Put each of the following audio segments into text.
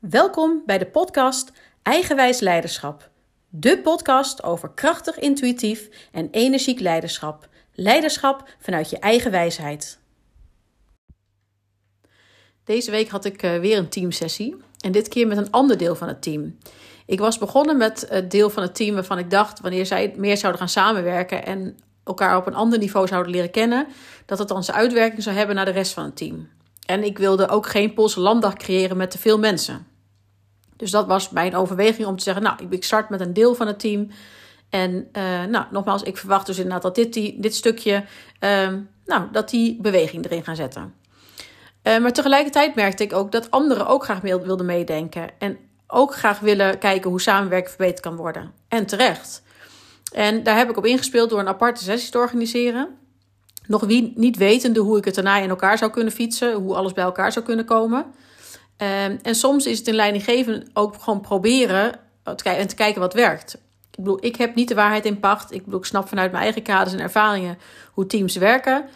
Welkom bij de podcast Eigenwijs Leiderschap. De podcast over krachtig, intuïtief en energiek leiderschap. Leiderschap vanuit je eigen wijsheid. Deze week had ik eh, weer een teamsessie en dit keer met een ander deel van het team. Ik was begonnen met het deel van het team waarvan ik dacht, wanneer zij meer zouden gaan samenwerken en elkaar op een ander niveau zouden leren kennen, dat het dan zijn uitwerking zou hebben naar de rest van het team. En ik wilde ook geen Poolse landdag creëren met te veel mensen. Dus dat was mijn overweging om te zeggen, nou, ik start met een deel van het team. En uh, nou, nogmaals, ik verwacht dus inderdaad dat dit, dit stukje, uh, nou, dat die beweging erin gaan zetten. Uh, maar tegelijkertijd merkte ik ook dat anderen ook graag wilden meedenken. En ook graag willen kijken hoe samenwerken verbeterd kan worden. En terecht. En daar heb ik op ingespeeld door een aparte sessie te organiseren. Nog wie, niet wetende hoe ik het daarna in elkaar zou kunnen fietsen, hoe alles bij elkaar zou kunnen komen. Um, en soms is het in leidinggeven ook gewoon proberen en te kijken wat werkt. Ik bedoel, ik heb niet de waarheid in pacht. Ik bedoel, ik snap vanuit mijn eigen kaders en ervaringen hoe teams werken.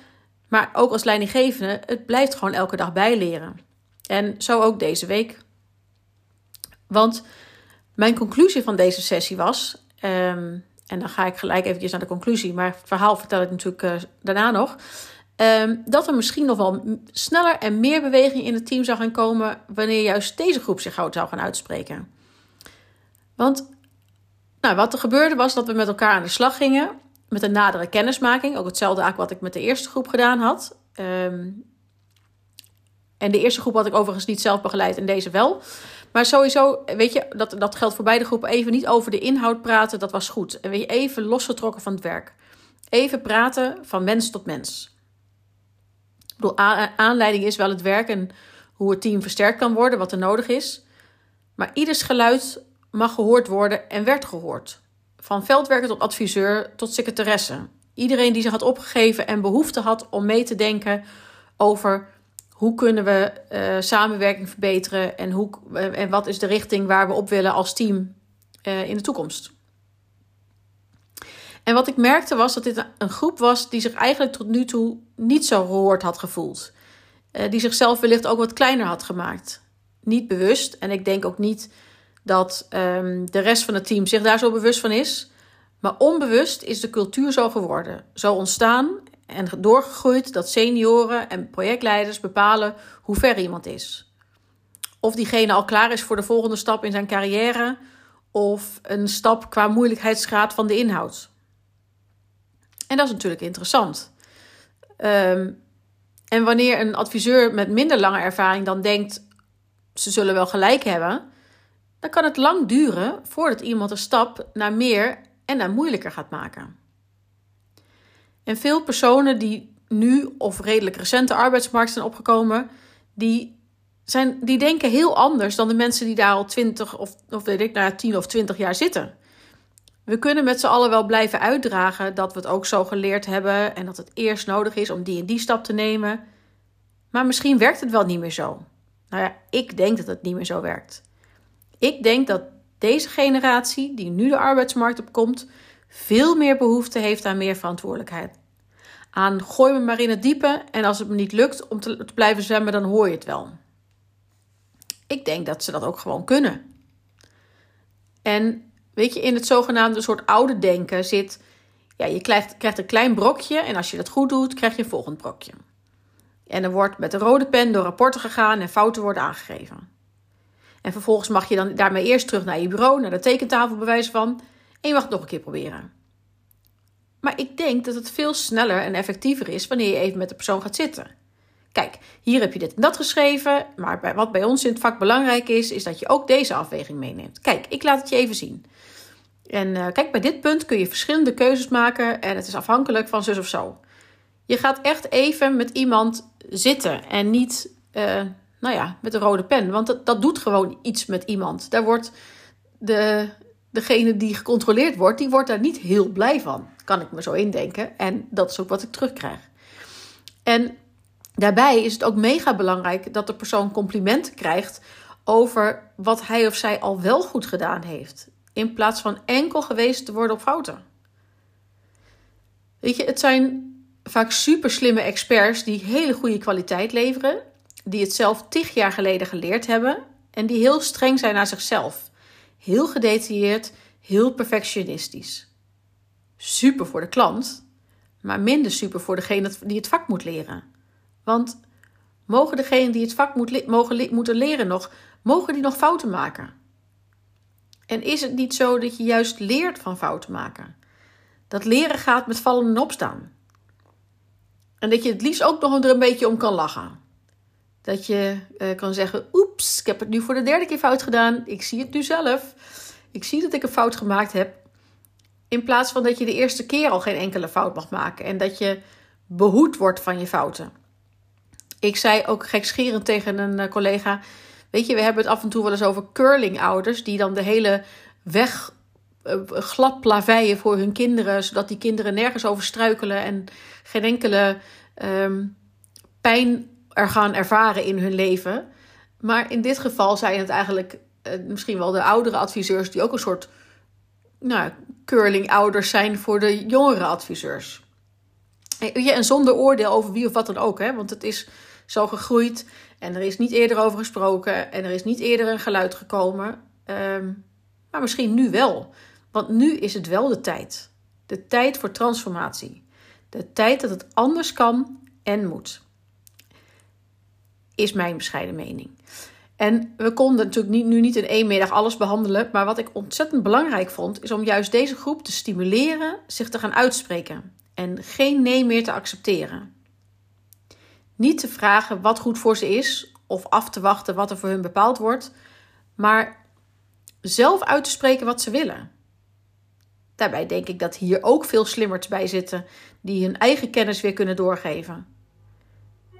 Maar ook als leidinggevende, het blijft gewoon elke dag bijleren. En zo ook deze week. Want mijn conclusie van deze sessie was, um, en dan ga ik gelijk eventjes naar de conclusie, maar het verhaal vertel ik natuurlijk uh, daarna nog. Um, dat er misschien nog wel sneller en meer beweging in het team zou gaan komen wanneer juist deze groep zich zou gaan uitspreken. Want nou, wat er gebeurde was dat we met elkaar aan de slag gingen met een nadere kennismaking. Ook hetzelfde eigenlijk wat ik met de eerste groep gedaan had. Um, en de eerste groep had ik overigens niet zelf begeleid en deze wel. Maar sowieso, weet je, dat, dat geldt voor beide groepen. Even niet over de inhoud praten, dat was goed. En even losgetrokken van het werk. Even praten van mens tot mens. Ik bedoel, aanleiding is wel het werk en hoe het team versterkt kan worden, wat er nodig is. Maar ieders geluid mag gehoord worden en werd gehoord. Van veldwerker tot adviseur tot secretaresse. Iedereen die zich had opgegeven en behoefte had om mee te denken over hoe kunnen we uh, samenwerking verbeteren en, hoe, uh, en wat is de richting waar we op willen als team uh, in de toekomst. En wat ik merkte was dat dit een groep was die zich eigenlijk tot nu toe niet zo gehoord had gevoeld. die zichzelf wellicht ook wat kleiner had gemaakt. Niet bewust. En ik denk ook niet dat um, de rest van het team zich daar zo bewust van is. Maar onbewust is de cultuur zo geworden. Zo ontstaan en doorgegroeid dat senioren en projectleiders bepalen hoe ver iemand is. Of diegene al klaar is voor de volgende stap in zijn carrière, of een stap qua moeilijkheidsgraad van de inhoud. En dat is natuurlijk interessant. Um, en wanneer een adviseur met minder lange ervaring dan denkt, ze zullen wel gelijk hebben, dan kan het lang duren voordat iemand een stap naar meer en naar moeilijker gaat maken. En veel personen die nu of redelijk recent de arbeidsmarkt zijn opgekomen, die, zijn, die denken heel anders dan de mensen die daar al 20 of, of weet ik, nou, 10 of 20 jaar zitten. We kunnen met z'n allen wel blijven uitdragen dat we het ook zo geleerd hebben en dat het eerst nodig is om die en die stap te nemen. Maar misschien werkt het wel niet meer zo. Nou ja, ik denk dat het niet meer zo werkt. Ik denk dat deze generatie, die nu de arbeidsmarkt opkomt, veel meer behoefte heeft aan meer verantwoordelijkheid. Aan gooi me maar in het diepe en als het me niet lukt om te, te blijven zwemmen, dan hoor je het wel. Ik denk dat ze dat ook gewoon kunnen. En weet je, in het zogenaamde soort oude denken zit, ja, je krijgt, krijgt een klein brokje en als je dat goed doet, krijg je een volgend brokje. En er wordt met een rode pen door rapporten gegaan en fouten worden aangegeven. En vervolgens mag je dan daarmee eerst terug naar je bureau, naar de tekentafel bewijs van, en je mag het nog een keer proberen. Maar ik denk dat het veel sneller en effectiever is wanneer je even met de persoon gaat zitten. Kijk, hier heb je dit en dat geschreven, maar wat bij ons in het vak belangrijk is, is dat je ook deze afweging meeneemt. Kijk, ik laat het je even zien. En uh, kijk, bij dit punt kun je verschillende keuzes maken en het is afhankelijk van zus of zo. Je gaat echt even met iemand zitten en niet, uh, nou ja, met een rode pen. Want dat, dat doet gewoon iets met iemand. Daar wordt de, degene die gecontroleerd wordt, die wordt daar niet heel blij van. Kan ik me zo indenken. En dat is ook wat ik terugkrijg. En daarbij is het ook mega belangrijk dat de persoon complimenten krijgt over wat hij of zij al wel goed gedaan heeft. In plaats van enkel gewezen te worden op fouten. Weet je, het zijn vaak super slimme experts die hele goede kwaliteit leveren. Die het zelf tig jaar geleden geleerd hebben. En die heel streng zijn naar zichzelf. Heel gedetailleerd, heel perfectionistisch. Super voor de klant, maar minder super voor degene die het vak moet leren. Want mogen degenen die het vak moet, moeten leren nog, mogen die nog fouten maken? En is het niet zo dat je juist leert van fouten maken? Dat leren gaat met vallen en opstaan. En dat je het liefst ook nog een beetje om kan lachen. Dat je uh, kan zeggen: Oeps, ik heb het nu voor de derde keer fout gedaan. Ik zie het nu zelf. Ik zie dat ik een fout gemaakt heb. In plaats van dat je de eerste keer al geen enkele fout mag maken. En dat je behoed wordt van je fouten. Ik zei ook gekscherend tegen een eh, collega: Weet je, we hebben het af en toe wel eens over curling-ouders. die dan de hele weg uh, glad plaveien voor hun kinderen. zodat die kinderen nergens over struikelen. en geen enkele um, pijn er gaan ervaren in hun leven. Maar in dit geval zijn het eigenlijk uh, misschien wel de oudere adviseurs die ook een soort nou, curling-ouders zijn voor de jongere adviseurs. En zonder oordeel over wie of wat dan ook, hè? want het is zo gegroeid en er is niet eerder over gesproken en er is niet eerder een geluid gekomen. Um, maar misschien nu wel, want nu is het wel de tijd. De tijd voor transformatie. De tijd dat het anders kan en moet is mijn bescheiden mening. En we konden natuurlijk niet, nu niet in één middag alles behandelen. Maar wat ik ontzettend belangrijk vond, is om juist deze groep te stimuleren zich te gaan uitspreken. En geen nee meer te accepteren. Niet te vragen wat goed voor ze is, of af te wachten wat er voor hun bepaald wordt. Maar zelf uit te spreken wat ze willen. Daarbij denk ik dat hier ook veel slimmers bij zitten die hun eigen kennis weer kunnen doorgeven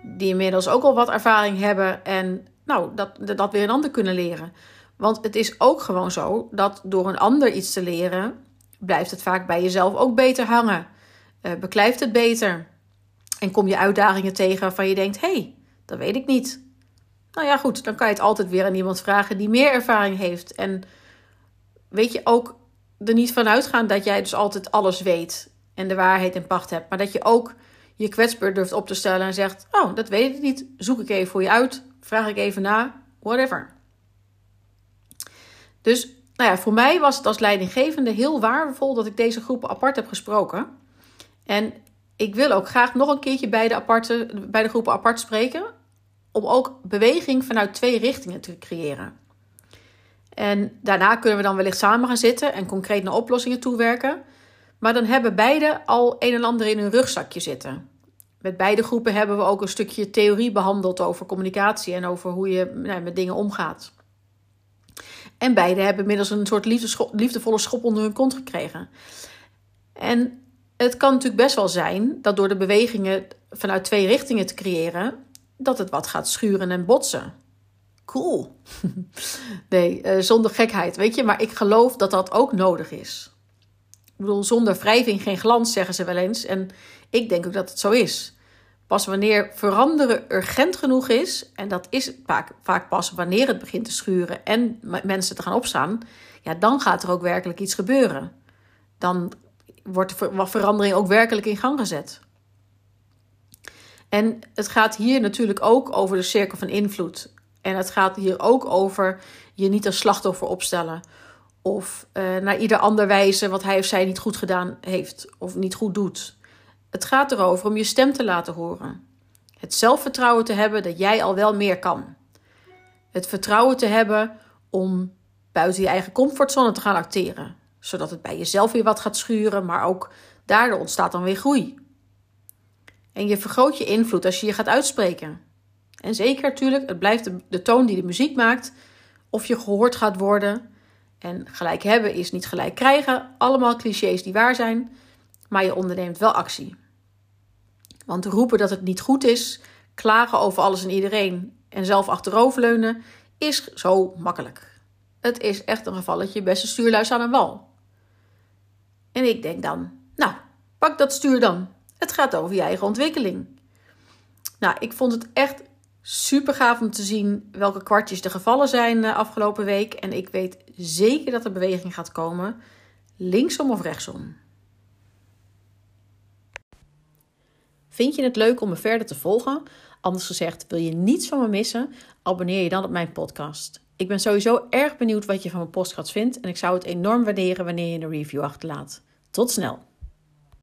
die inmiddels ook al wat ervaring hebben en nou, dat, dat weer een ander kunnen leren. Want het is ook gewoon zo dat door een ander iets te leren, blijft het vaak bij jezelf ook beter hangen. Uh, beklijft het beter. En kom je uitdagingen tegen waarvan je denkt: hé, hey, dat weet ik niet. Nou ja, goed, dan kan je het altijd weer aan iemand vragen die meer ervaring heeft. En weet je ook er niet van uitgaan dat jij dus altijd alles weet en de waarheid in pacht hebt, maar dat je ook je kwetsbaar durft op te stellen en zegt: Oh, dat weet ik niet. Zoek ik even voor je uit. Vraag ik even na. Whatever. Dus nou ja, voor mij was het als leidinggevende heel waardevol dat ik deze groepen apart heb gesproken. En ik wil ook graag nog een keertje bij de, aparte, bij de groepen apart spreken. Om ook beweging vanuit twee richtingen te creëren. En daarna kunnen we dan wellicht samen gaan zitten en concreet naar oplossingen toewerken. Maar dan hebben beide al een en ander in hun rugzakje zitten. Met beide groepen hebben we ook een stukje theorie behandeld over communicatie en over hoe je nou, met dingen omgaat. En beide hebben inmiddels een soort liefdevolle schop onder hun kont gekregen. En het kan natuurlijk best wel zijn dat door de bewegingen vanuit twee richtingen te creëren, dat het wat gaat schuren en botsen. Cool. nee, eh, zonder gekheid, weet je. Maar ik geloof dat dat ook nodig is. Ik bedoel, zonder wrijving geen glans, zeggen ze wel eens. En ik denk ook dat het zo is. Pas wanneer veranderen urgent genoeg is, en dat is vaak, vaak pas wanneer het begint te schuren en mensen te gaan opstaan, ja, dan gaat er ook werkelijk iets gebeuren. Dan wordt de verandering ook werkelijk in gang gezet. En het gaat hier natuurlijk ook over de cirkel van invloed. En het gaat hier ook over je niet als slachtoffer opstellen of uh, naar ieder ander wijzen wat hij of zij niet goed gedaan heeft of niet goed doet. Het gaat erover om je stem te laten horen. Het zelfvertrouwen te hebben dat jij al wel meer kan. Het vertrouwen te hebben om buiten je eigen comfortzone te gaan acteren, zodat het bij jezelf weer wat gaat schuren, maar ook daardoor ontstaat dan weer groei. En je vergroot je invloed als je je gaat uitspreken. En zeker natuurlijk, het blijft de, toon die de muziek maakt, of je gehoord gaat worden en gelijk hebben is niet gelijk krijgen. Allemaal clichés die waar zijn. Maar je onderneemt wel actie. Want roepen dat het niet goed is, klagen over alles en iedereen en zelf achteroverleunen is zo makkelijk. Het is echt een gevalletje beste stuurluis aan een wal. En ik denk dan, nou, pak dat stuur dan. Het gaat over je eigen ontwikkeling. Nou, ik vond het echt Super gaaf om te zien welke kwartjes er gevallen zijn uh, afgelopen week. En ik weet zeker dat er beweging gaat komen, linksom of rechtsom. Vind je het leuk om me verder te volgen? Anders gezegd, wil je niets van me missen? Abonneer je dan op mijn podcast. Ik ben sowieso erg benieuwd wat je van mijn podcast vindt en ik zou het enorm waarderen wanneer je een review achterlaat. Tot snel!